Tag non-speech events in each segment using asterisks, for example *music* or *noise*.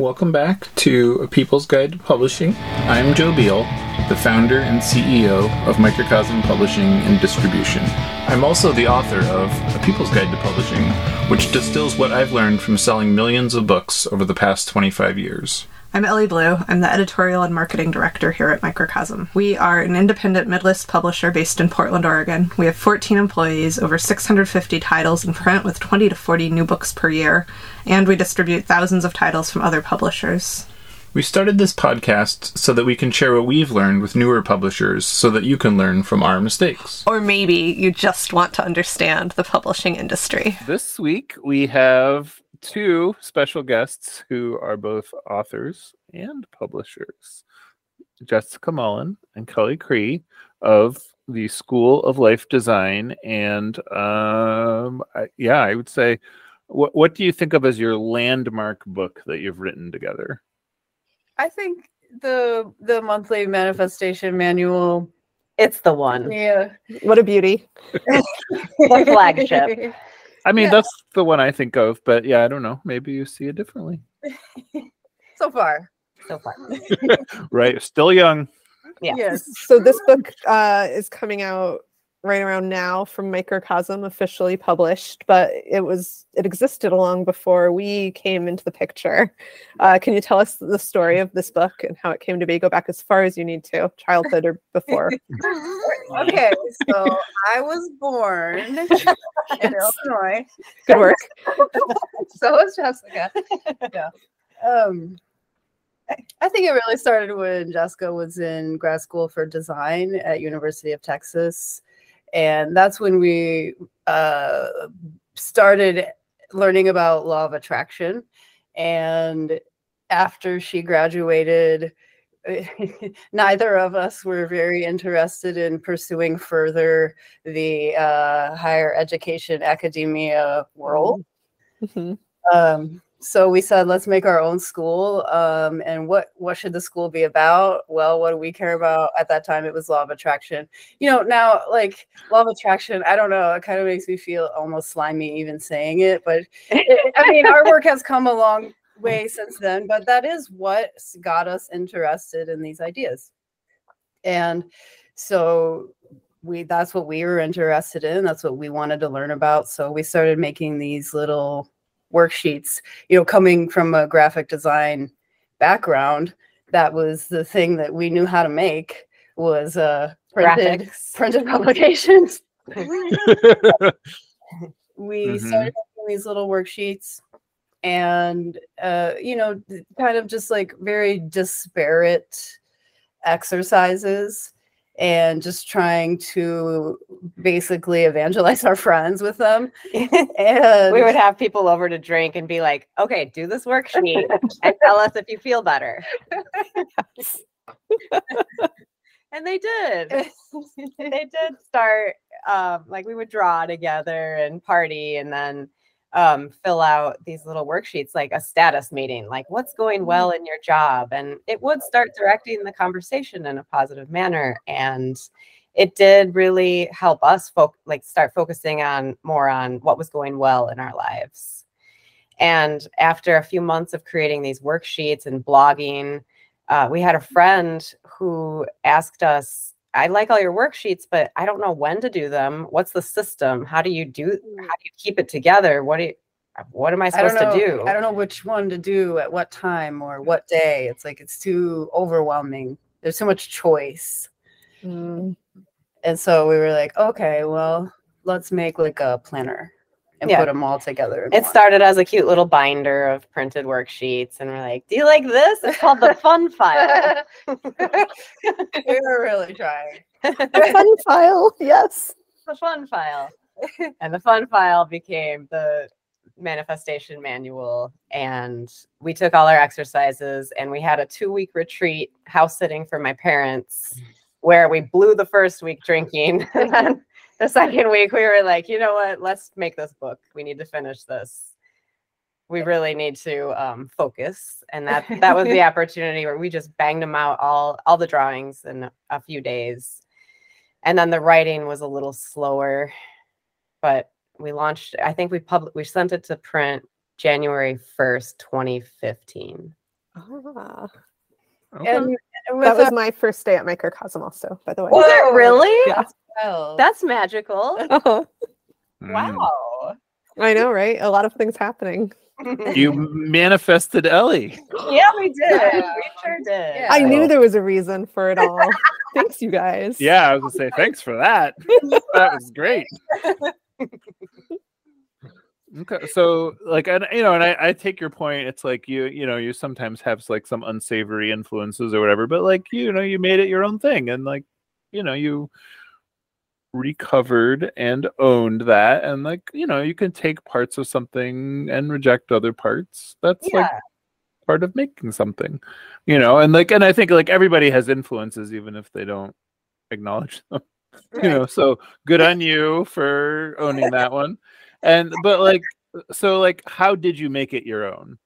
Welcome back to A People's Guide to Publishing. I'm Joe Biel, the founder and CEO of Microcosm Publishing and Distribution. I'm also the author of A People's Guide to Publishing, which distills what I've learned from selling millions of books over the past 25 years. I'm Elly Blue. I'm the editorial and marketing director here at Microcosm. We are an independent midlist publisher based in Portland, Oregon. We have 14 employees, over 650 titles in print with 20 to 40 new books per year, and we distribute thousands of titles from other publishers. We started this podcast so that we can share what we've learned with newer publishers so that you can learn from our mistakes. Or maybe you just want to understand the publishing industry. This week we have two special guests who are both authors and publishers Jessica Mullen and Kelly Cree of the School of Life Design. And um, I, yeah, I would say, what, what do you think of as your landmark book that you've written together? I think the the monthly manifestation manual. It's the one. Yeah, What a beauty. *laughs* *laughs* The flagship. I mean, Yeah. that's the one I think of, but yeah, I don't know. Maybe you see it differently. *laughs* so far. So far. *laughs* Right. Still young. Yeah. Yes. So this book uh, is coming out right around now from Microcosm, officially published, but it was it existed long before we came into the picture. Uh, can you tell us the story of this book and how it came to be? Go back as far as you need to, childhood or before. *laughs* okay, so I was born *laughs* in Illinois. Good work. *laughs* so was Jessica. Yeah. Um, I- I think it really started when Jessica was in grad school for design at University of Texas, and that's when we uh, started learning about law of attraction. And after she graduated, *laughs* neither of us were very interested in pursuing further the uh, higher education academia world. Mhm. Um, so we said, let's make our own school. Um, and what what should the school be about? Well, what do we care about? At that time, it was law of attraction. You know, now like law of attraction, I don't know. It kind of makes me feel almost slimy even saying it, but it- I mean, our work has come a long way since then. But that is what got us interested in these ideas, and so we that's what we were interested in that's what we wanted to learn about so we started making these little worksheets you know coming from a graphic design background that was the thing that we knew how to make was uh printed Graphics. printed *laughs* publications *laughs* we Mhm. started making these little worksheets and uh you know kind of just like very disparate exercises and just trying to basically evangelize *laughs* our friends with them *laughs* and we would have people over to drink and be like, okay, do this worksheet and tell us if you feel better. *laughs* and they did. they did start um, like we would draw together and party and then um, fill out these little worksheets like a status meeting like what's going well in your job? And it would start directing the conversation in a positive manner and it did really help us folk like start focusing on more on what was going well in our lives. And after a few months of creating these worksheets and blogging uh, we had a friend who asked us i like all your worksheets but i don't know when to do them what's the system how do you do how do you keep it together what do you what am i I supposed know. to do I don't know which one to do at what time or what day. It's like it's too overwhelming. There's too much choice. Mm. And so we were like, okay, well, let's make like a planner and Yeah. put them all together. it one. started as a cute little binder of printed worksheets and we're like do you like this it's called the fun file *laughs* *laughs* we were really trying. A fun file, yes. the fun file. *laughs* and the fun file became the manifestation manual. And we took all our exercises and we had a two week retreat house sitting for my parents mm. where we blew the first week drinking. and then the second week, we were like, you know what? Let's make this book. We need to finish this. We really need to um, focus, and that *laughs* that was the opportunity where we just banged them out all all the drawings in a few days, and then the writing was a little slower but we launched i think we public we sent it to print january 1st 2015 Ah, Okay. And that was our- my first day at Microcosm, also, by the way. Was it really? Yeah. Well, That's magical. Uh-huh. Mm. Wow. I know, right? A lot of things happening. *laughs* You manifested Elly. yeah, we did. We sure did. Yeah. I knew there was a reason for it all. *laughs* Thanks, you guys. Yeah, I was gonna say thanks for that. that was great. Okay, so like, and you know, and I, I take your point. It's like you, you know, you sometimes have like some unsavory influences or whatever, but like you know, you made it your own thing, and like, you know, you recovered and owned that, and like, you know, you can take parts of something and reject other parts. That's like part of making something, you know, and like, and I think like everybody has influences, even if they don't acknowledge *laughs* them you know so good on you for owning *laughs* that one. And but like so like how did you make it your own?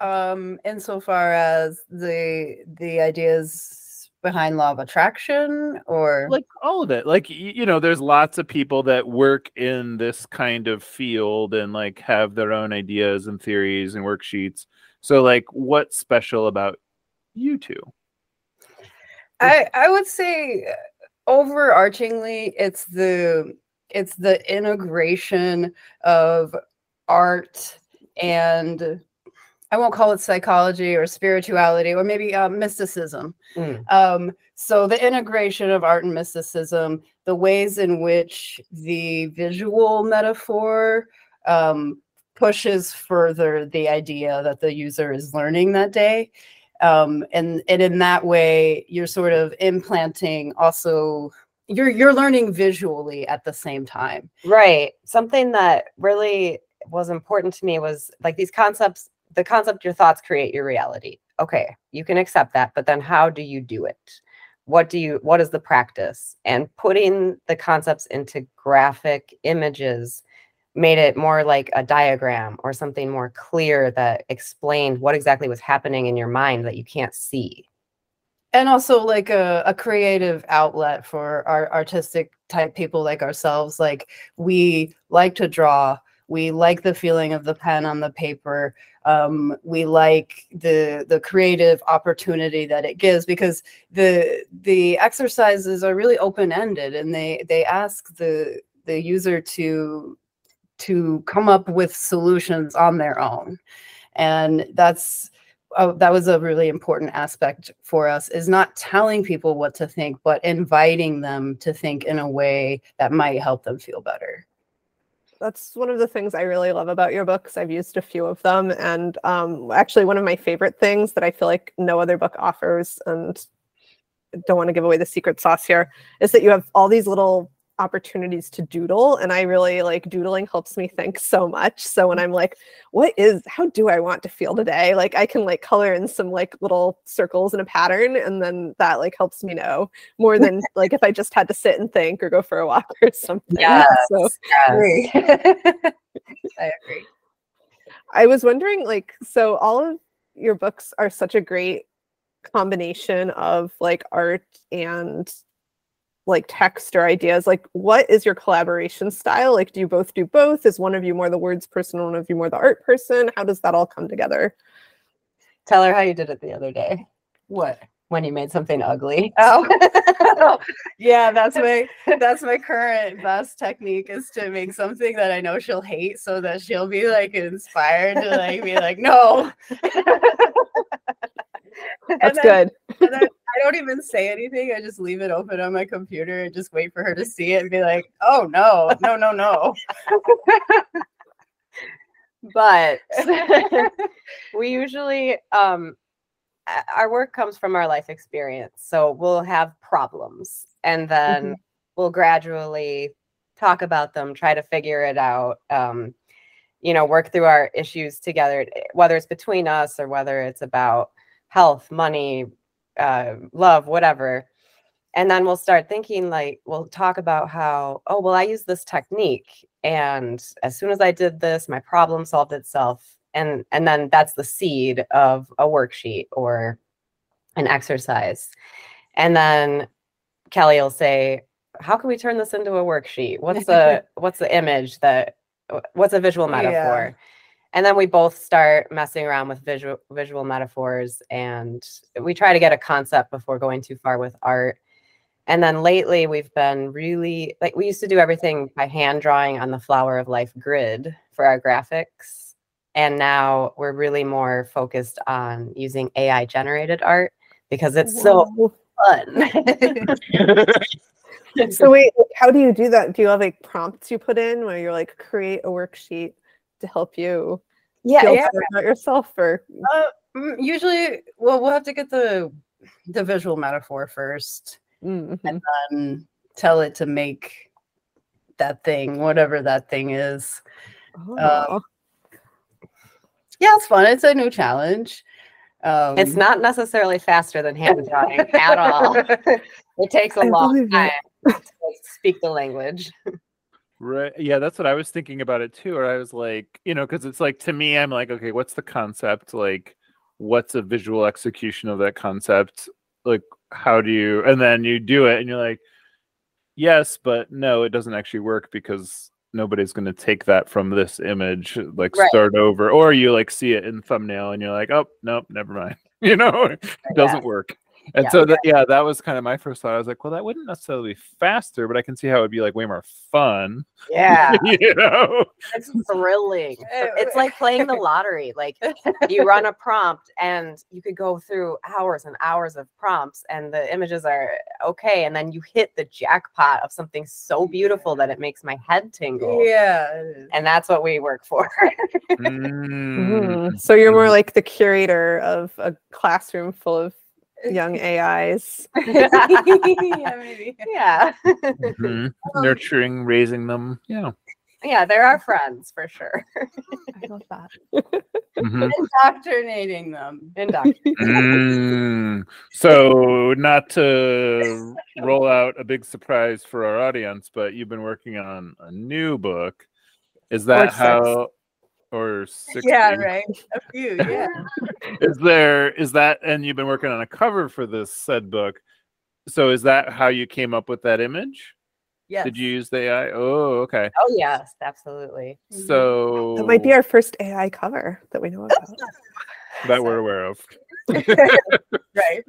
Um insofar as the the ideas behind law of attraction or like all of it. Like you know there's lots of people that work in this kind of field and like have their own ideas and theories and worksheets. So like what's special about you two? I I would say uh, overarchingly it's the it's the integration of art and I won't call it psychology or spirituality or maybe uh, mysticism. Mm. Um, so the integration of art and mysticism, the ways in which the visual metaphor um, pushes further the idea that the user is learning that day um, and and in that way you're sort of implanting also you're you're learning visually at the same time Right. Something that really was important to me was like these concepts, the concept your thoughts create your reality. Okay, you can accept that, but then how do you do it? What do you what is the practice? And putting the concepts into graphic images made it more like a diagram or something more clear that explained what exactly was happening in your mind that you can't see. and also like a, a creative outlet for our artistic type people like ourselves like we like to draw we like the feeling of the pen on the paper. Um, we like the the creative opportunity that it gives because the the exercises are really open ended and they they ask the the user to to come up with solutions on their own. And that's oh, that was a really important aspect for us is not telling people what to think but inviting them to think in a way that might help them feel better that's one of the things I really love about your books. I've used a few of them, and um, actually, one of my favorite things that I feel like no other book offers, and don't want to give away the secret sauce here, is that you have all these little opportunities to doodle, and I really like doodling helps me think so much. So when I'm like, what is, how do I want to feel today? Like I can like color in some like little circles in a pattern, and then that like helps me know more than *laughs* like if I just had to sit and think or go for a walk *laughs* or something. So agree. *laughs* i agree I was wondering, like, so all of your books are such a great combination of like art and like text or ideas. Like, what is your collaboration style? Like, do you both do both? Is one of you more the words person, one of you more the art person? How does that all come together? Tell her how you did it the other day what when you made something ugly. *laughs* oh *laughs* yeah that's my that's my current best technique is to make something that i know she'll hate so that she'll be like inspired to like be like no And *laughs* *laughs* That's then- good. *laughs* I don't even say anything. I just leave it open on my computer and just wait for her to see it and be like, "Oh no, no, no, no." *laughs* but we usually um our work comes from our life experience so we'll have problems and then we'll gradually talk about them try to figure it out um you know work through our issues together eh, whether it's between us or whether it's about health money uh love whatever. And then we'll start thinking like we'll talk about how oh well i use this technique and as soon as i did this my problem solved itself. And and then that's the seed of a worksheet or an exercise. And then kelly will say how can we turn this into a worksheet? What's the *laughs* what's the image that what's a visual Yeah. Metaphor and then we both start messing around with visual visual metaphors and we try to get a concept before going too far with art and then lately we've been really like we used to do everything by hand drawing on the flower of life grid for our graphics and now we're really more focused on using ai generated art because it's so Whoa. fun *laughs* *laughs* So wait, how do you do that? Do you have like prompts you put in where you're like create a worksheet to help you Yeah, feel yeah. about yourself or Uh, mm, usually, well, we'll have to get the the visual metaphor first, Mhm. and then tell it to make that thing, whatever that thing is. Oh. Yeah, it's fun. It's a new challenge. Um, it's not necessarily faster than hand *laughs* drawing at all *laughs* it takes a I long time it. to speak the language *laughs* Right. Yeah, that's what I was thinking about it too. Or I was like, you know, because it's like to me, I'm like, okay, what's the concept? Like, what's a visual execution of that concept? Like, how do you? And then you do it, and you're like, yes, but no, it doesn't actually work because nobody's going to take that from this image. Like, Right. start over, or you like see it in thumbnail, and you're like, oh, nope, never mind. *laughs* You know, it doesn't work. And Yeah. so that yeah, that was kind of my first thought. I was like, well, that wouldn't necessarily be faster, but I can see how it'd be like way more fun. yeah *laughs* you know. it's thrilling it's like playing the lottery like you run a prompt and you could go through hours and hours of prompts and the images are okay and then you hit the jackpot of something so beautiful that it makes my head tingle yeah. and that's what we work for Mm. Mhm. So you're more like the curator of a classroom full of young *laughs* AIs. *laughs* yeah, maybe. *laughs* yeah Mhm. Nurturing, raising them. Yeah. yeah they're our friends for sure I love that. Mhm. Indoctrinating them. Indoctr- Mm. So, not to roll out a big surprise for our audience, but you've been working on a new book. Is that how? Or six? Yeah, right. A few. Yeah. *laughs* Is there? Is that? And you've been working on a cover for this said book. So, is that how you came up with that image? Yes. Did you use the AI? Oh, okay. oh yes absolutely mm-hmm. So That might be our first AI cover that we know about. *laughs* that we're aware of. *laughs* right.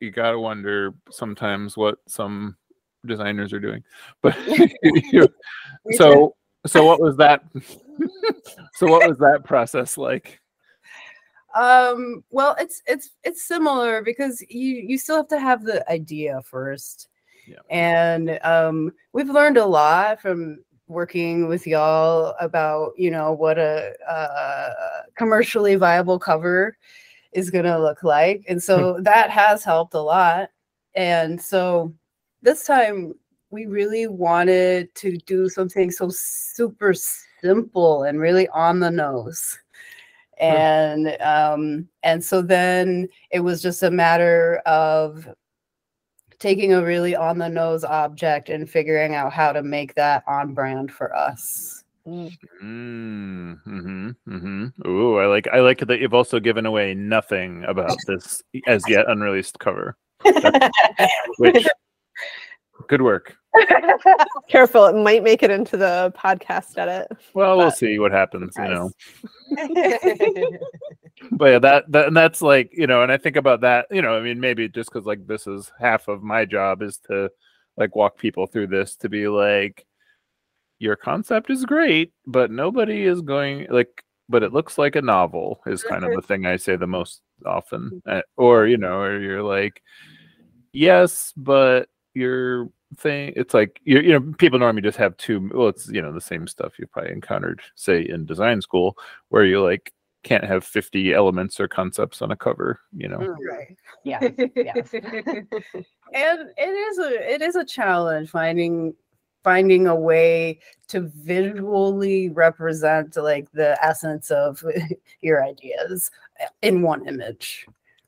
you gotta wonder sometimes what some designers are doing but so so what was that so what was that process like Um, well, it's it's it's similar because you you still have to have the idea first. Yeah. And um we've learned a lot from working with y'all about, you know, what a, uh commercially viable cover is going to look like. And so *laughs* that has helped a lot. And so this time we really wanted to do something so super simple and really on the nose. And um and so then it was just a matter of taking a really on the nose object and figuring out how to make that on brand for us. Mm, mm-hmm, mm-hmm. Ooh, i like i like that you've also given away nothing about *laughs* this as yet unreleased cover. *laughs* Which good work *laughs* Careful, it might make it into the podcast edit. well we'll see what happens you know. *laughs* but yeah, that, that and that's like you know, and I think about that, you know, I mean, maybe just because like this is half of my job is to like walk people through this to be like, your concept is great, but nobody is going like, but it looks like a novel is kind of the thing I say the most often, Uh, or you know, or you're like, yes, but your thing it's like you you know people normally just have two well it's you know the same stuff you've probably encountered say in design school where you like can't have 50 elements or concepts on a cover you know? Right. Yeah *laughs* yeah. And it is a it is a challenge finding finding a way to visually represent like the essence of *laughs* your ideas in one image.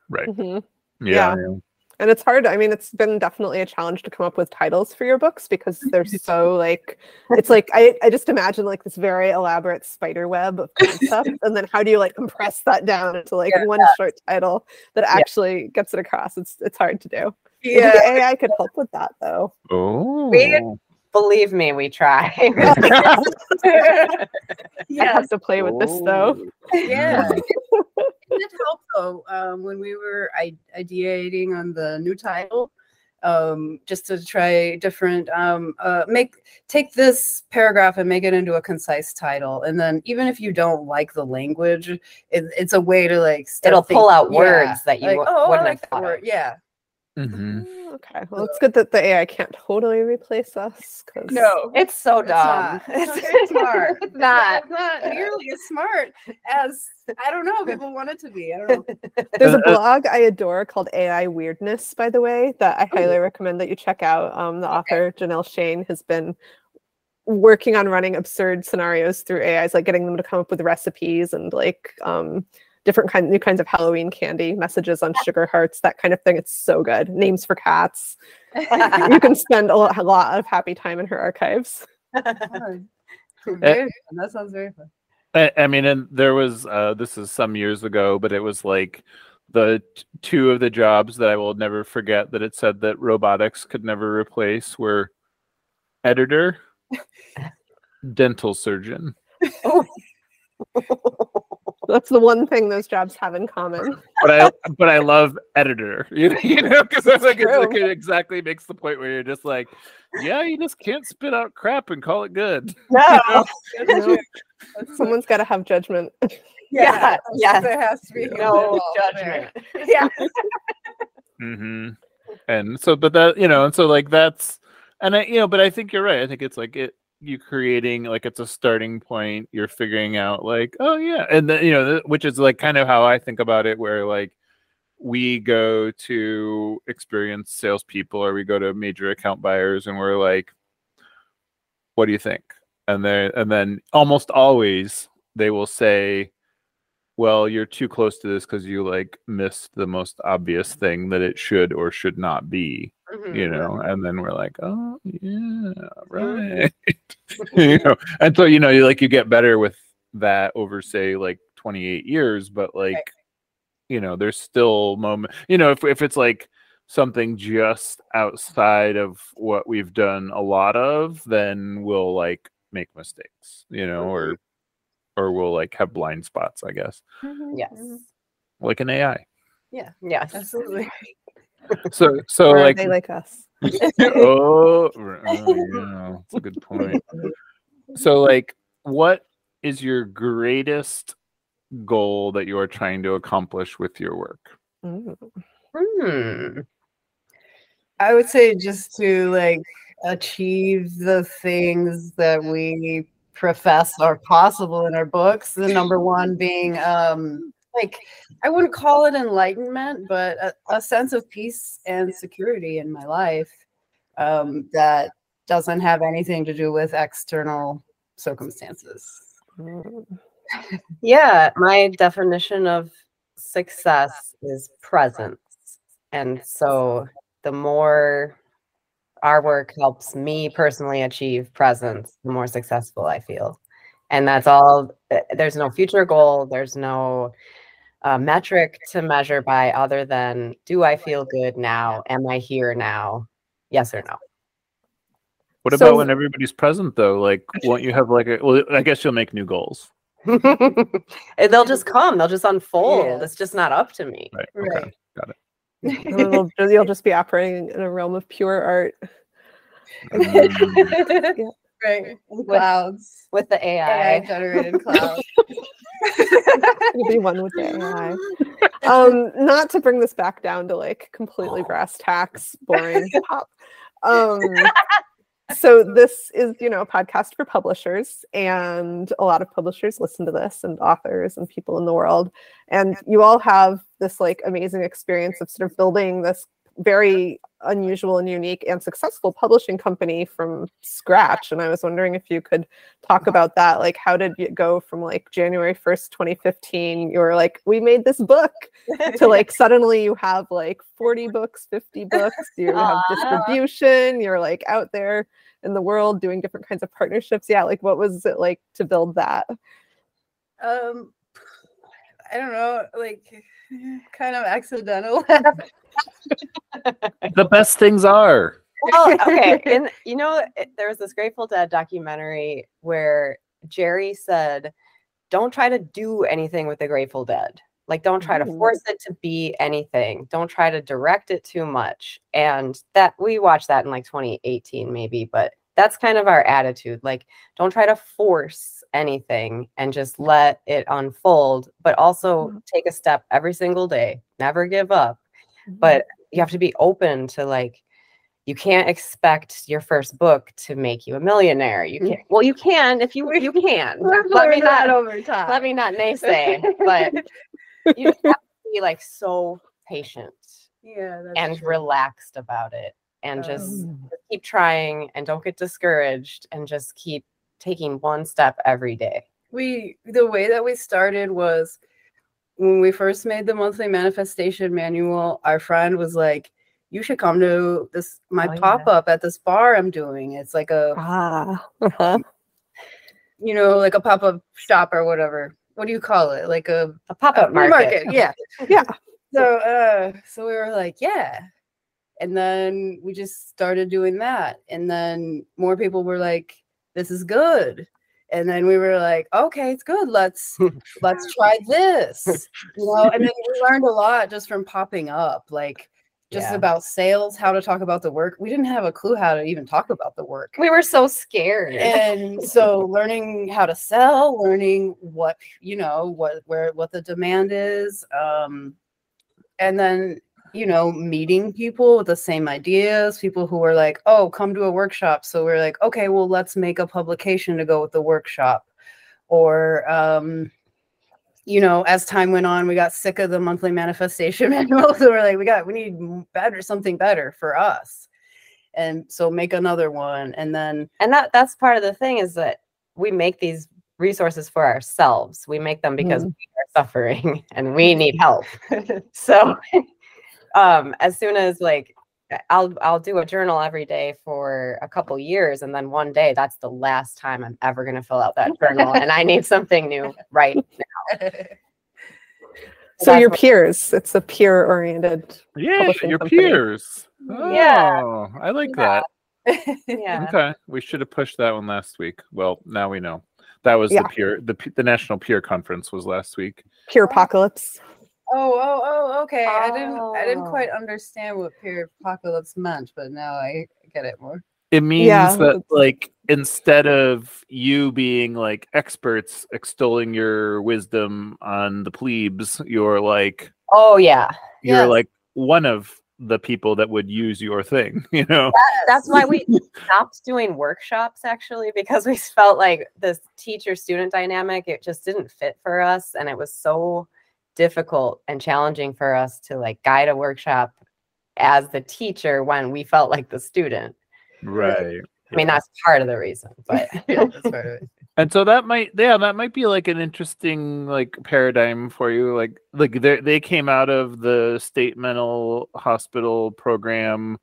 Right. Mhm. yeah, Yeah. And it's hard. I mean, it's been definitely a challenge to come up with titles for your books because *laughs* they're so like it's like I, I just imagine like this very elaborate spider web of concepts. *laughs* and then how do you like compress that down into like Yeah. one short title that actually gets it across? It's it's hard to do. Yeah the AI could help with that though. oh We- Believe me, we try. *laughs* I have to play with this though. yeah. It did help though um, when we were ideating on the new title um, just to try different um, uh, make take this paragraph and make it into a concise title and then even if you don't like the language it, it's a way to like It'll pull out yeah, words that you like, oh, wouldn't like have thought word. yeah hmm Oh, Okay, well, it's good that the AI can't totally replace us. 'cause- no It's so It's dumb. *laughs* not. It's very smart. It's not. It's *laughs* not nearly as smart as I don't know. People want it to be. I don't know. *laughs* There's a Uh, uh, blog I adore called AI Weirdness, by the way, that I highly recommend that you check out. Um, the author Janelle Shane has been working on running absurd scenarios through AIs, like getting them to come up with recipes and like um, different kind, new kinds of Halloween candy, messages on sugar hearts, that kind of thing. It's so good. Names for cats. *laughs* you can spend a lot, a lot of happy time in her archives. Very fun. That sounds very fun. I, I mean, and there was uh, this is some years ago, but it was like the t- two of the jobs that I will never forget that it said that robotics could never replace were editor, *laughs* dental surgeon. *laughs* That's the one thing those jobs have in common. *laughs* But I but I love editor, *laughs* you know, you know, because it's like, it's it exactly makes the point where you're just like, yeah, you just can't spit out crap and call it good. *laughs* No. No, Someone's got to have judgment. Yeah, yes. There has to be No judgment. there. Yeah. hmm And so, but that you know, and so like that's, and I you know, but I think you're right. I think it's like it you creating like it's a starting point. You're figuring out like, oh yeah, and then you know, which is like kind of how I think about it, where like we go to experienced salespeople or we go to major account buyers, and we're like, what do you think? And then and then almost always they will say well you're too close to this because you like missed the most obvious thing that it should or should not be Mhm. you know and then we're like oh yeah right. *laughs* *laughs* You know and so you know you like you get better with that over say like 28 years but like you know there's still moment you know if, if it's like something just outside of what we've done a lot of then we'll like make mistakes you know or or we'll like have blind spots i guess Yes. like an ai Yeah. Yes. Absolutely. so so or like they like us? *laughs* *laughs* oh, oh, yeah, that's a good point. So, like, what is your greatest goal that you are trying to accomplish with your work? Mm. Hmm. I would say just to like achieve the things that we profess are possible in our books. The number one being um like I wouldn't call it enlightenment, but a, a sense of peace and security in my life um, that doesn't have anything to do with external circumstances. Yeah, my definition of success is presence. And so the more our work helps me personally achieve presence, the more successful I feel. And that's all, there's no future goal, there's no uh, metric to measure by other than do I feel good now? Am I here now? Yes or no? What So- about when everybody's present, though? Like, won't you have like a? Well, I guess you'll make new goals, And *laughs* they'll just come, they'll just unfold. It's just not up to me. right? Right. Got it. And then it'll- *laughs* you'll just be operating in a realm of pure art. *laughs* Mm, Right. In clouds. With the AI AI. generated clouds. *laughs* You'll be one with the AI. Um, not to bring this back down to like completely brass tacks, boring pop. Um, so this is, you know, a podcast for publishers, and a lot of publishers listen to this, and authors and people in the world. And you all have this like amazing experience of sort of building this very unusual and unique and successful publishing company from scratch. And I was wondering if you could talk about that. Like, how did it go from like January 1st, 2015? You were like, we made this book to *laughs* like suddenly you have like 40 books, 50 books, you *laughs* have distribution, you're like out there in the world doing different kinds of partnerships. Yeah, like what was it like to build that? um i don't know like *laughs* kind of accidental *laughs* the best things are. well, okay. *laughs* And you know, there was this Grateful Dead documentary where Jerry said, "Don't try to do anything with the Grateful Dead. Like, don't try to mm. force it to be anything. Don't try to direct it too much." And that we watched that in like 2018, maybe, but that's kind of our attitude. Like, don't try to force anything and just let it unfold, but also mm-hmm. take a step every single day. Never give up mm-hmm. but you have to be open to like you can't expect your first book to make you a millionaire you mm-hmm. can't well you can if you you *laughs* can let me not over time. let me not naysay but *laughs* you have to be like so patient yeah, that's and true. relaxed about it and Um, just keep trying and don't get discouraged and just keep taking one step every day. We the way that we started was when we first made the monthly manifestation manual our friend was like you should come to this my Oh, pop-up at this bar i'm doing. It's like a Ah. uh-huh. you know like a pop-up shop or whatever. What do you call it? Like a a pop-up flea market, yeah. *laughs* Yeah. so uh so we were like yeah. And then we just started doing that. And then more people were like this is good. And then we were like okay it's good. Let's *laughs* let's try this. You know and then we learned a lot just from popping up like just Yeah. about sales how to talk about the work. We didn't have a clue how to even talk about the work. We were so scared. And so learning how to sell learning what you know what where what the demand is um and then you know meeting people with the same ideas people who were like oh come to a workshop. So we're like okay well let's make a publication to go with the workshop. Or um you know as time went on we got sick of the monthly manifestation *laughs* manual so we're like we got we need better something better for us. And so make another one and then and that that's part of the thing is that we make these resources for ourselves. We make them because we are suffering *laughs* and we need help. *laughs* So um as soon as like i'll i'll do a journal every day for a couple years and then one day that's the last time i'm ever going to fill out that journal *laughs* and i need something new right *laughs* now. So That's your what- peers, it's a peer oriented. Yeah, your company. peers. Yeah. Oh, I like Yeah. that. yeah *laughs* Okay, we should have pushed that one last week. Well, now we know. That was Yeah. the peer. The the national peer conference was last week. Peerpocalypse. Oh, oh, oh, okay. I didn't I didn't Oh. quite understand what peer apocalypse meant, but now I get it more. It means Yeah, that like instead of you being like experts extolling your wisdom on the plebes, you're like oh yeah you're Yes. like one of the people that would use your thing, *laughs* you know. that's why we stopped doing workshops actually because we felt like this teacher student dynamic it just didn't fit for us and it was so difficult and challenging for us to like guide a workshop as the teacher when we felt like the student Right. i mean that's part of the reason *laughs* but yeah, that's part of it. and so that might yeah that might be like an interesting like paradigm for you like like they they came out of the state mental hospital program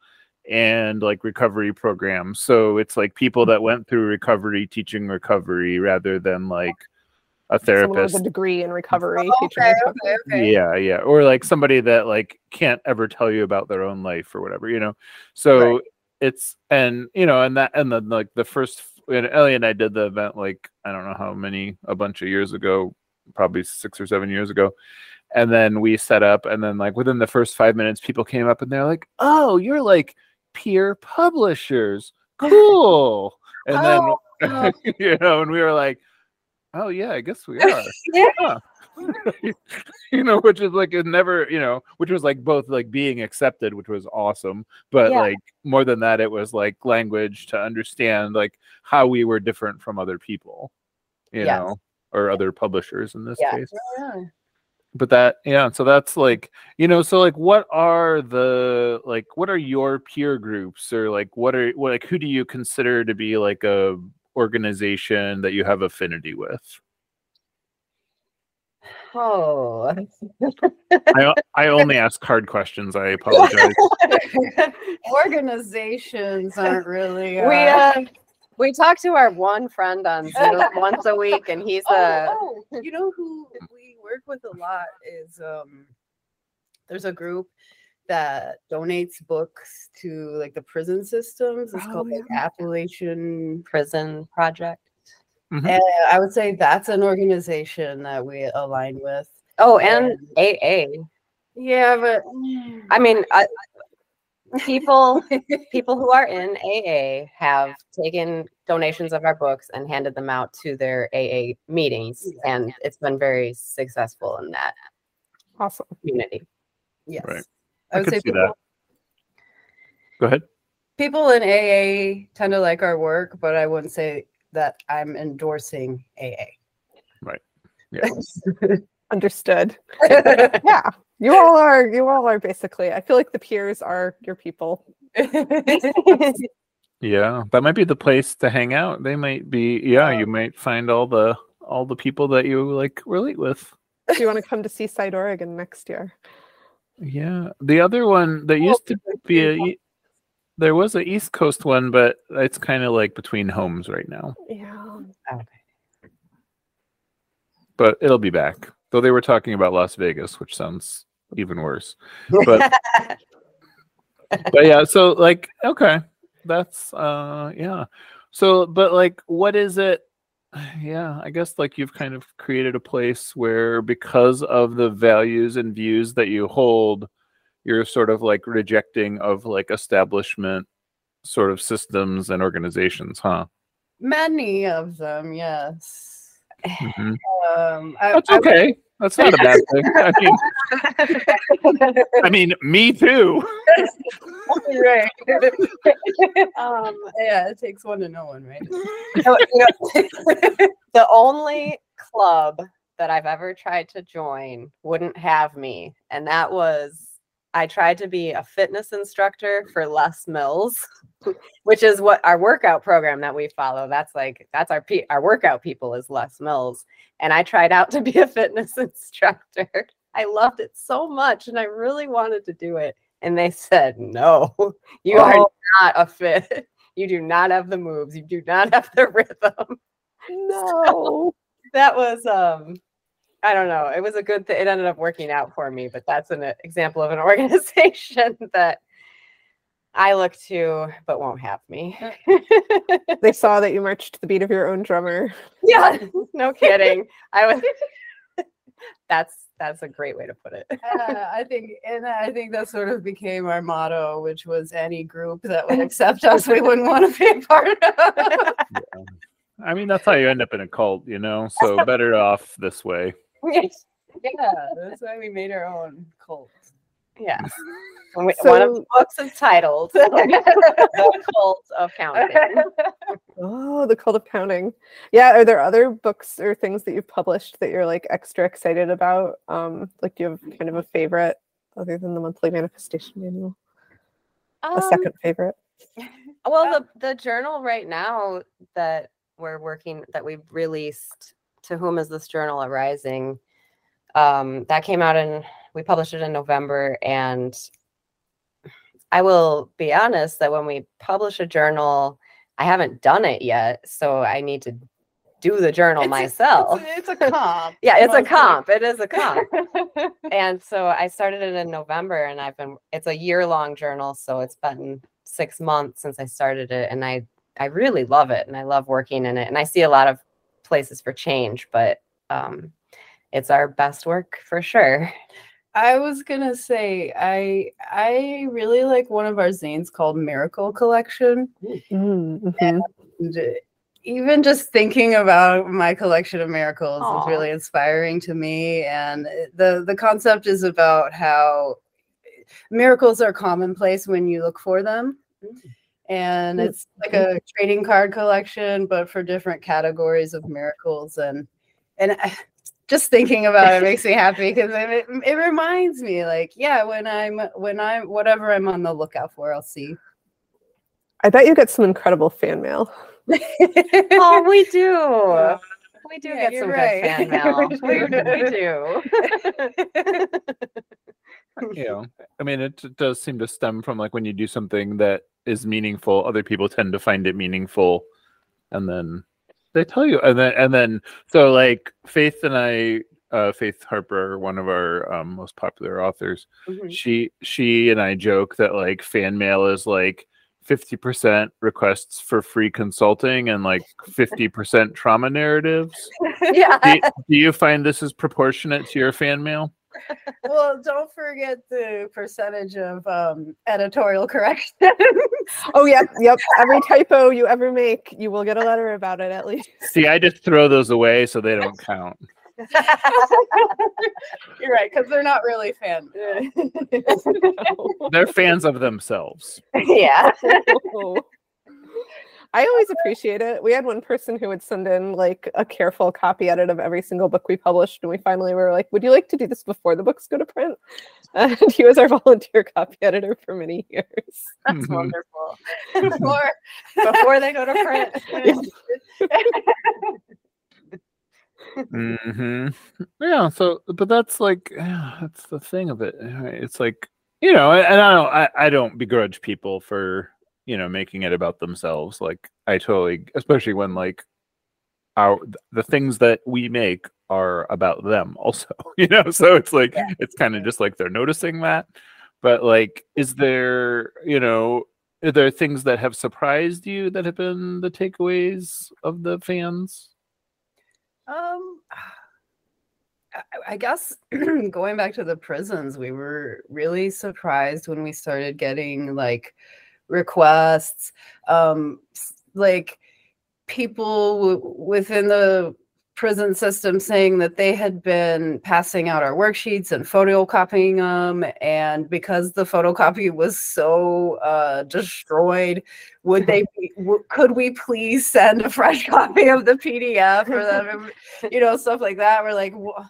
and like recovery program so it's like people that went through recovery teaching recovery rather than like a Someone with therapist a degree in recovery. Oh, okay, okay, okay. yeah yeah or like somebody that like can't ever tell you about their own life or whatever you know so Right. it's and you know and that and then like the first and elly and i did the event like i don't know how many a bunch of years ago probably six or seven years ago and then we set up and then like within the first five minutes people came up and they're like oh you're like peer publishers *laughs* cool and Oh, then *laughs* oh. you know and we were like oh yeah i guess we are *laughs* Yeah. *laughs* you know which is like it never you know which was like both like being accepted which was awesome but Yeah. like more than that it was like language to understand like how we were different from other people you Yes. know or other publishers in this Yeah. case Yeah. but that yeah so that's like you know so like what are the like what are your peer groups or like what are what like who do you consider to be like a organization that you have affinity with? Oh. I only ask hard questions. I apologize. *laughs* Organizations aren't really we uh, uh we talk to our one friend on zoom *laughs* once a week and he's a oh, oh, you know who we work with a lot is um there's a group that donates books to like the prison systems. It's Oh, called like yeah. Appalachian. Prison project. Mhm. And I would say that's an organization that we align with. Oh, and AA. Yeah, but I mean, I, people *laughs* people who are in AA have taken donations of our books and handed them out to their AA meetings, and it's been very successful in that Awesome. community. yes, Right. I I would could say see people, that. Go ahead. people in AA tend to like our work, but I wouldn't say that I'm endorsing AA. Right. Yeah. *laughs* Understood. *laughs* yeah. You all are you all are basically I feel like the peers are your people. *laughs* Yeah, that might be the place to hang out. They might be. Yeah, you might find all the all the people that you like relate with. Do you want to come to Seaside, Oregon next year? Yeah, the other one that used to be a. There was a East Coast one, but it's kind of like between homes right now. Yeah. But it'll be back. Though they were talking about Las Vegas, which sounds even worse. But *laughs* but yeah, so like okay, that's uh yeah. So but like what is it? Yeah, I guess like you've kind of created a place where because of the values and views that you hold, you're sort of like rejecting of like establishment sort of systems and organizations, huh? Many of them, yes. Mhm. Um, I, That's I- okay. That's not a bad thing. I mean, *laughs* I mean, me too. *laughs* right. *laughs* um, yeah, it takes one to know one, right? *laughs* So, you know, *laughs* the only club that I've ever tried to join wouldn't have me, and that was I tried to be a fitness instructor for Les Mills, which is what our workout program that we follow. That's like that's our pe- our workout people is Les Mills, and I tried out to be a fitness instructor. I loved it so much, and I really wanted to do it, and they said no, *laughs* you are Oh. not a fit. *laughs* You do not have the moves. You do not *laughs* have the rhythm. No. That was um I don't know. It was a good thing. It ended up working out for me, but that's an uh, example of an organization that I look to but won't have me. they saw that you marched to the beat of your own drummer. yeah, no kidding. I was That's that's a great way to put it. Uh, I think, and I think that sort of became our motto, which was any group that would *laughs* accept us, we wouldn't want to be a part of. I mean, that's how you end up in a cult, you know. So better off this way. *laughs* yeah, that's why we made our own cult. Yeah. *laughs* One one of the So- books is titled *laughs* The Cult of Counting. Oh, the cult of counting. Yeah, are there other books or things that you've published that you're like extra excited about? Um, like do you have kind of a favorite other than the monthly manifestation manual? A Um, second favorite? Well, the the journal right now that we're working that we've released, to whom is this journal arising? Um, that came out in we published it in November, and I will be honest that when we publish a journal, I haven't done it yet, so I need to do the journal It's a- myself. It's, a, it's a comp. *laughs* yeah, it's a comp. It is a *laughs* comp and so I started it in November and I've been it's a year long journal so it's been 6 months since I started it and I I really love it and I love working in it and I see a lot of places for change but um it's our best work for sure. I was gonna say I I really like one of our zines called Miracle Collection. Mm, mhm. And even just thinking about my collection of miracles Aw. is really inspiring to me. And the the concept is about how miracles are commonplace when you look for them. And Mm, it's like a trading card collection, but for different categories of miracles. And and I- just thinking about it makes me happy because it, it, it reminds me, like, yeah, when I'm when I'm whatever I'm on the lookout for, I'll see. I bet you get some incredible fan mail. Oh, we do. We do *laughs* Yeah, get some right. good fan mail. We we, do. we do. you know i mean it does seem to stem from like when you do something that is meaningful other people tend to find it meaningful and then they tell you and then and then so like faith and i uh, Faith Harper, one of our um, most popular authors, Mhm. she she and I joke that like fan mail is like fifty percent requests for free consulting and like fifty percent trauma narratives. *laughs* yeah. Do, do you find this is proportionate to your fan mail? Well, don't forget the percentage of um, editorial *laughs* correction. Oh, yep, yep. Every typo you ever make, you will get a letter about it at least. See, I just throw those away so they don't count. *laughs* You're right, because they're not really fans. *laughs* They're fans of themselves. yeah. I always appreciate it. We had one person who would send in like a careful copy edit of every single book we published, and we finally were like, "Would you like to do this before the books go to print?" *laughs* And he was our *laughs* volunteer copy editor for many years. That's Mhm. wonderful. *laughs* Before, before they go to print. hmm Yeah. So, but that's like yeah, *sighs* that's the thing of it. It's like you know, and I don't, I, I don't begrudge people for you know making it about themselves. Like I totally, especially when like our the things that we make are about them also. *laughs* You know, so it's like it's kind of just like they're noticing that. But like, is there you know? Are there things that have surprised you that have been the takeaways of the fans? Um, I, I guess *clears throat* going back to the prisons, we were really surprised when we started getting like requests, um, like people w- within the prison system saying that they had been passing out our worksheets and photocopying them and because the photocopy was so uh, destroyed would they be, *laughs* w- could we please send a fresh *laughs* copy of the pdf or them *laughs* you know stuff like that we're like "Wha-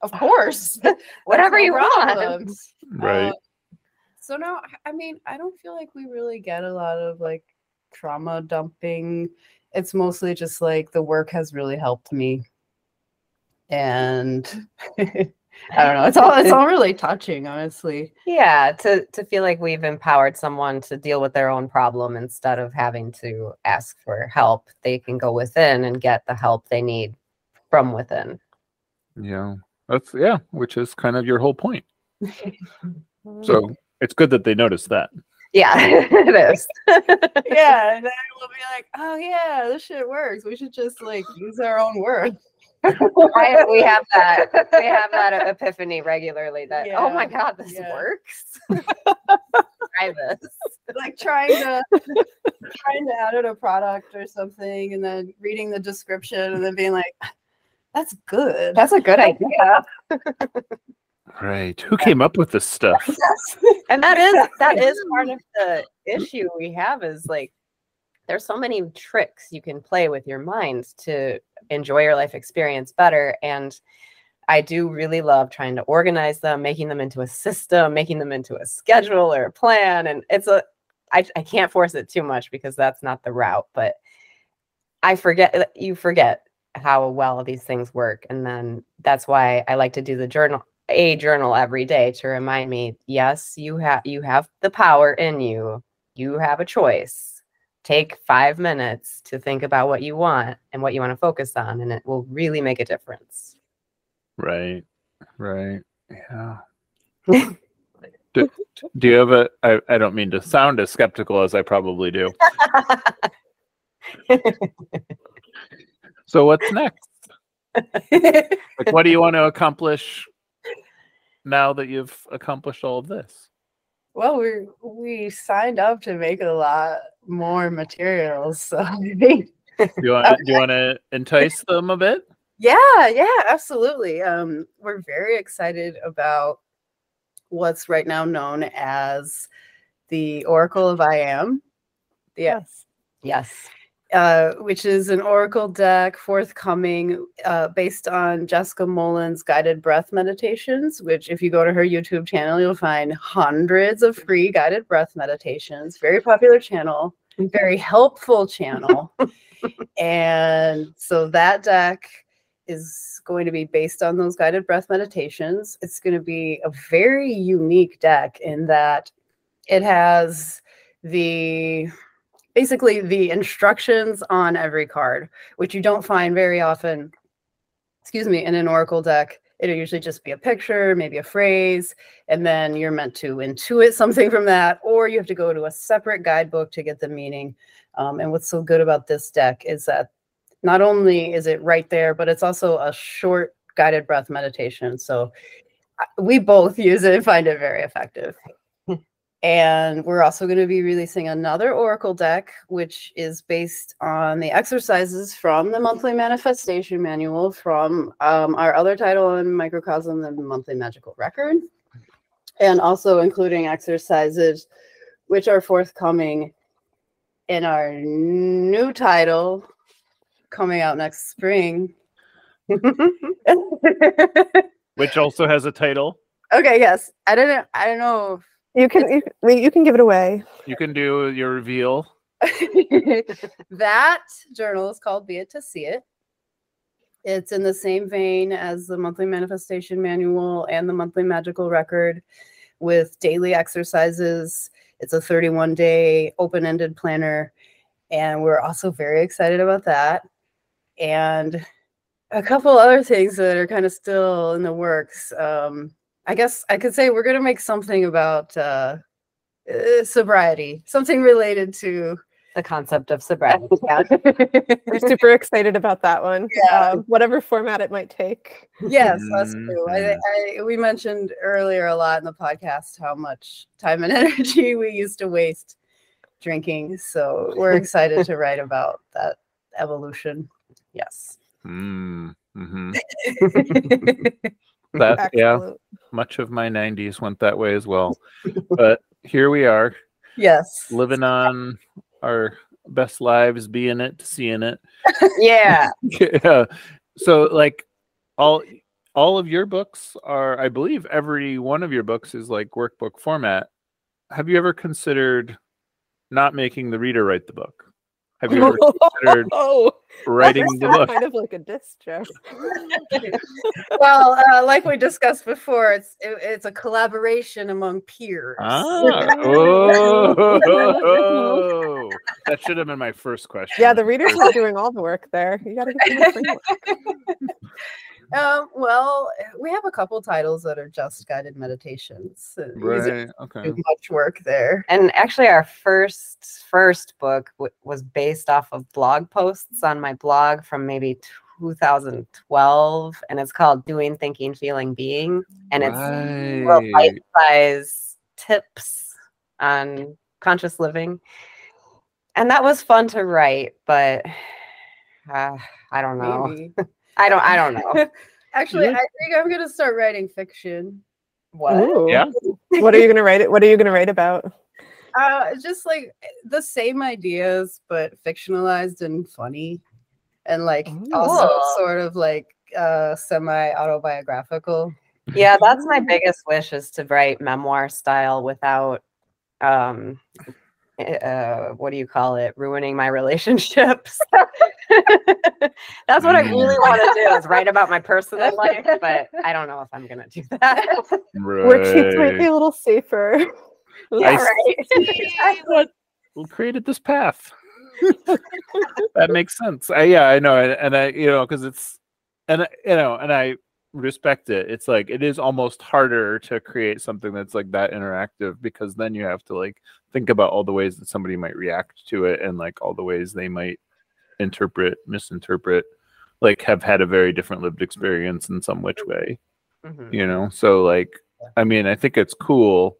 of course Whatever you want. Right. Uh, so no, I- I mean, I don't feel like we really get a lot of like trauma dumping. It's mostly just like the work has really helped me. And mm. *laughs* I don't know. It's all it's *laughs* all really touching, honestly. Yeah, to to feel like we've empowered someone to deal with their own problem instead of having to ask for help, they can go within and get the help they need from within. Yeah, that's yeah, which is kind of your whole point. *laughs* So it's good that they noticed that. Yeah, *laughs* it is. *laughs* yeah, and then *laughs* we'll be like, oh yeah, this shit works. We should just like use our own words. I, we have that. We have that epiphany regularly. That oh my god, this yeah. works. Try this. like trying to trying to edit a product or something and then reading the description and then being like that's good That's a good idea. Right. Who came up with this stuff? *laughs* *laughs* and that is that *laughs* is part of the mm-hmm. issue we have is like there's so many tricks you can play with your mind to enjoy your life experience better and i do really love trying to organize them making them into a system making them into a schedule or a plan and it's a i, I can't force it too much because that's not the route but i forget you forget how well these things work and then that's why i like to do the journal a journal every day to remind me yes you have you have the power in you you have a choice take 5 minutes to think about what you want and what you want to focus on and it will really make a difference Right. Right. Yeah. *laughs* do, do you have a I, I don't mean to sound as skeptical as I probably do. *laughs* So what's next? *laughs* Like what do you want to accomplish now that you've accomplished all of this? well we we signed up to make a lot more materials so *laughs* I think Do you want do you want to entice them a bit? Yeah, yeah, absolutely. Um, we're very excited about what's right now known as the Oracle of I Am. Yes. yes Uh, which is an Oracle deck forthcoming uh, based on Jessica Mullen's guided breath meditations, which, if you go to her YouTube channel, you'll find hundreds of free guided breath meditations. Very popular channel, very helpful channel. *laughs* and so that deck is going to be based on those guided breath meditations. It's going to be a very unique deck in that it has the basically the instructions on every card, which you don't find very often, excuse me, in an Oracle deck. It'll usually just be a picture, maybe a phrase, and then you're meant to intuit something from that, or you have to go to a separate guidebook to get the meaning. Um, and what's so good about this deck is that not only is it right there, but it's also a short guided breath meditation. So we both use it and find it very effective. And we're also going to be releasing another Oracle deck, which is based on the exercises from the monthly manifestation manual from um, our other title in Microcosm, the monthly magical record, and also including exercises which are forthcoming in our new title coming out next spring. *laughs* Which also has a title. okay, yes. I didn't I don't know You can you, can- you can give it away. You can do your reveal. *laughs* that journal is called Be It to See It. It's in the same vein as the monthly manifestation manual and the monthly magical record with daily exercises. It's a 31 day open ended planner. And we're also very excited about that. And a couple other things that are kind of still in the works. Um, I guess I could say we're going to make something about uh, uh, sobriety, something related to The concept of *laughs* sobriety. Yeah. We're super excited about that one. Yeah. Um, whatever format it might take. Yes, us too. I, Mhm. I, we mentioned earlier a lot in the podcast how much time and *laughs* energy we used to waste drinking. So we're excited to *laughs* write about that evolution. Yes. Mm, That yeah, much of my '90s went that way as well. But here we are, yes. living on our best lives, being it, seeing it. yeah. *laughs* yeah. So like all all of your books are I believe every one of your books is like workbook format. Have you ever considered not making the reader write the book? Have you ever considered *laughs* Oh, writing that's the book? kind of like a diss joke. *laughs* well, uh, like we discussed before, it's it, it's a collaboration among peers. Ah, *laughs* oh, that should have been my first question. Yeah, the readers are doing all the work there. You gotta give the framework. Um, well, we have a couple titles that are just guided meditations. Right. Okay. too much work there. And actually, our first first book w- was based off of blog posts on my blog from maybe 2012, and it's called "Doing, Thinking, Feeling, Being," and it's Right. bite-size tips on conscious living. And that was fun to write, but uh, *sighs* I don't know. *laughs* Maybe. I don't. I don't know. *laughs* Actually, I think I'm gonna start writing fiction. What? Ooh. Yeah. *laughs* What are you gonna write it? What are you gonna write about? Uh, just like the same ideas, but fictionalized and funny, and like also sort of like uh, semi autobiographical. Yeah, that's my biggest wish is to write memoir style without um eh, uh what do you call it ruining my *laughs* relationships *laughs* that's what i really mm. want to do is write about my personal *laughs* life but i don't know if i'm gonna do that Worksheets might be Right. a little safer. *laughs* yeah, I right what we created this path. that makes sense. I, yeah, I know, and, and I, you know, because it's, and you know, and I respect it. It's like it is almost harder to create something that's like that interactive because then you have to like think about all the ways that somebody might react to it and like all the ways they might interpret, misinterpret, like have had a very different lived experience in some which way Mhm. you know? So like i mean i think it's cool.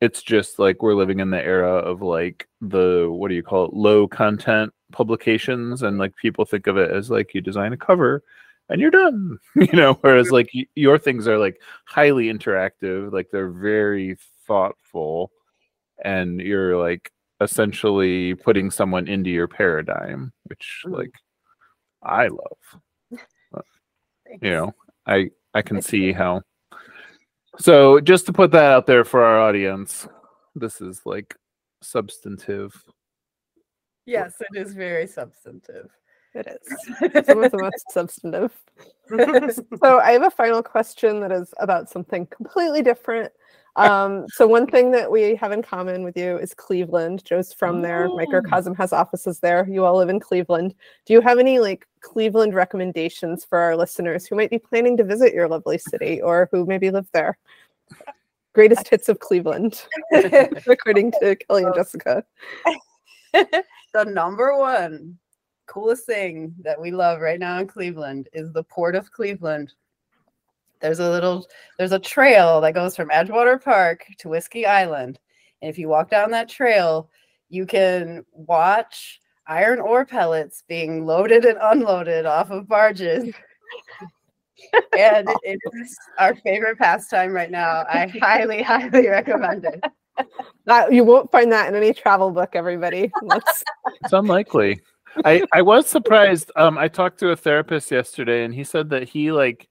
It's just like we're living in the era of like the what do you call it low content publications and like people think of it as like you design a cover and you're done *laughs* you know? Whereas like y- your things are like highly interactive like they're very thoughtful and you're like essentially putting someone into your paradigm which Mhm. like i love you know i i can see how so just to put that out there for our audience this is like substantive Yes, it is very substantive. It is. *laughs* Some of the most substantive. *laughs* so I have a final question that is about something completely different. Um, so one thing that we have in common with you is Cleveland. Joe's from there. Oh. Microcosm has offices there. You all live in Cleveland. Do you have any like Cleveland recommendations for our listeners who might be planning to visit your lovely city or who maybe live there? Greatest hits of Cleveland, *laughs* according to Kelly and Jessica. the number one coolest thing that we love right now in Cleveland is the Port of Cleveland. There's a little there's a trail that goes from Edgewater Park to Whiskey Island. And if you walk down that trail, you can watch iron ore pellets being loaded and unloaded off of barges. and *laughs* it is our favorite pastime right now. I highly, highly recommend it. That, you won't find that in any travel book, everybody. That's, It's unlikely. I I was surprised. Um, I talked to a therapist yesterday, and he said that he like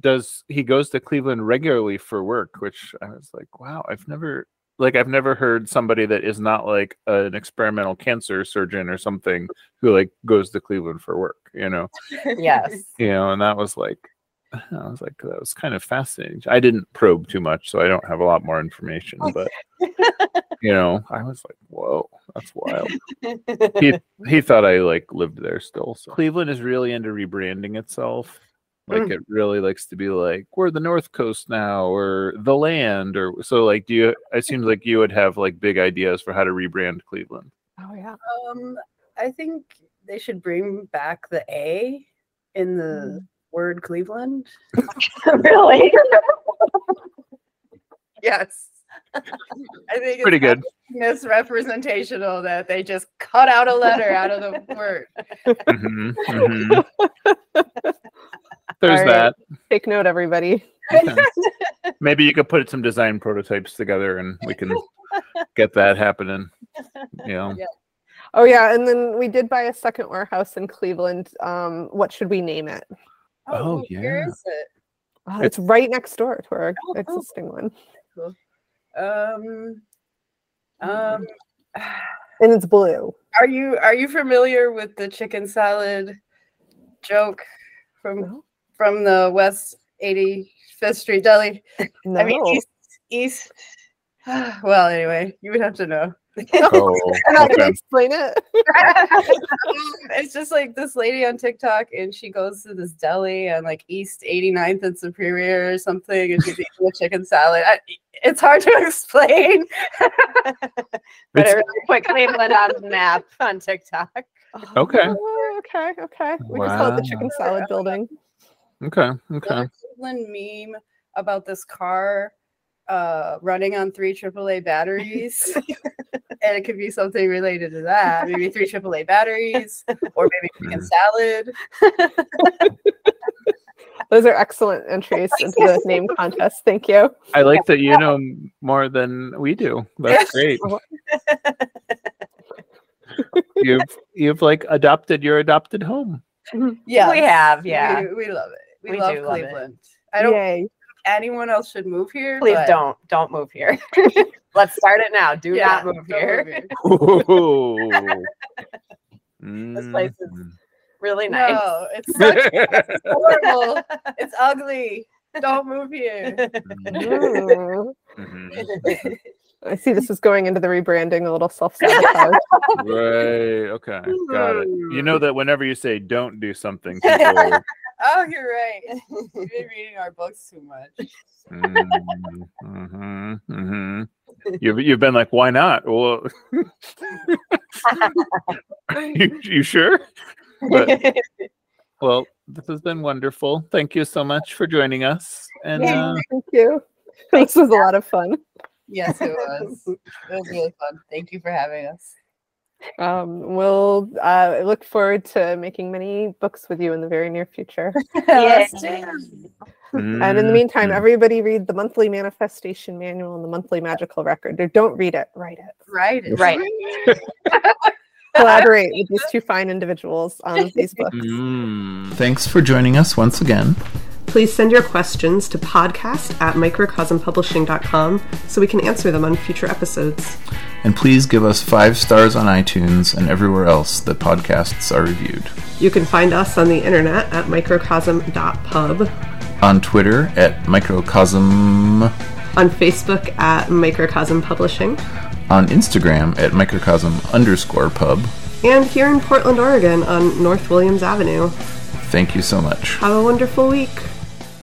does he goes to Cleveland regularly for work, which I was like, wow, I've never like I've never heard somebody that is not like an experimental cancer surgeon or something who like goes to Cleveland for work, you know, yes. *laughs* you know, and that was like. *sighs* I was like, that was kind of fascinating. I didn't probe too much, so I don't have a lot more information. Oh. But *laughs* you know, I was like, whoa, that's wild he *laughs* he thought I like lived there still. So Cleveland is really into rebranding itself. Like it really likes to be like we're the North Coast now, or the land, or so. Like, do you? It seems like you would have like big ideas for how to rebrand Cleveland. oh yeah. Um, I think they should bring back the A in the word Cleveland. *laughs* really? *laughs* Yes. I think it's Pretty good. misrepresentational that they just cut out a letter out of the *laughs* word. Mhm, mhm. There's All right. that. Take note, everybody. Okay. *laughs* Maybe you could put some design prototypes together, and we can *laughs* get that happening. You *laughs* know. Yeah. Oh yeah, and then we did buy a second warehouse in Cleveland. Um, what should we name it? Oh, Where yeah. is it? Oh, it's right next door to our Oh, oh. existing one, Um, um, and it's blue. are you are you familiar with the chicken salad joke from No. From the West 85th Street Deli? No, I mean East East. *sighs* Well, anyway, you would have to know. Oh, I'm not gonna explain it. *laughs* it's just like this lady on TikTok, and she goes to this deli on like East 89th and Superior or something, and she's eating a chicken salad. I, it's hard to *laughs* explain. *laughs* But It's- it really put Cleveland on the map on TikTok. Okay. Oh, okay. Okay. We just call it the chicken salad building. Okay. Okay. a Cleveland meme about this car uh, running on three AAA batteries, *laughs* and it could be something related to that. Maybe three AAA batteries, or maybe *laughs* chicken salad. *laughs* Those are excellent entries into the name contest. Thank you. I like that you know more than we do. That's great. you've you've like adopted your adopted home. Yeah, We have, yeah. we, we love it. We, We love do love it. Cleveland. I don't Yay. think anyone else should move here. Please but- don't. Don't move here. *laughs* Let's start it now. Do Yeah, not move don't here. Ooh. *laughs* This place is- Mm. Really nice. No, it's such *laughs* horrible. It's ugly. Don't move here. Ooh. Mhm. I see this is going into the rebranding, a little self sabotage. Right. Okay. Got it. You know that whenever you say "don't do something," people. Oh, you're right. *laughs* You've been reading our books too much. mm-hmm, hmm You've you've been like, why not? Well, *laughs* you, you sure? But well, this has been wonderful. Thank you so much for joining us. And uh, Thank you. This was a lot of fun. Yes, it was. It was really fun. Thank you for having us. Um, we'll uh, look forward to making many books with you in the very near future. *laughs* *laughs* Let's do And in the meantime, mhm. everybody read the monthly manifestation manual and the monthly magical record. Or don't read it, write it. Right. Right. *laughs* Collaborate with these two fine individuals on these books. Mm. Thanks for joining us once again. Please send your questions to podcast at microcosmpublishing.com so we can answer them on future episodes. And please give us five stars on iTunes and everywhere else that podcasts are reviewed. You can find us on the internet at microcosm.pub. On Twitter at microcosm on Facebook at Microcosm Publishing, On Instagram at microcosm underscore pub. and here in Portland, Oregon on North Williams Avenue. Thank you so much. Have a wonderful week.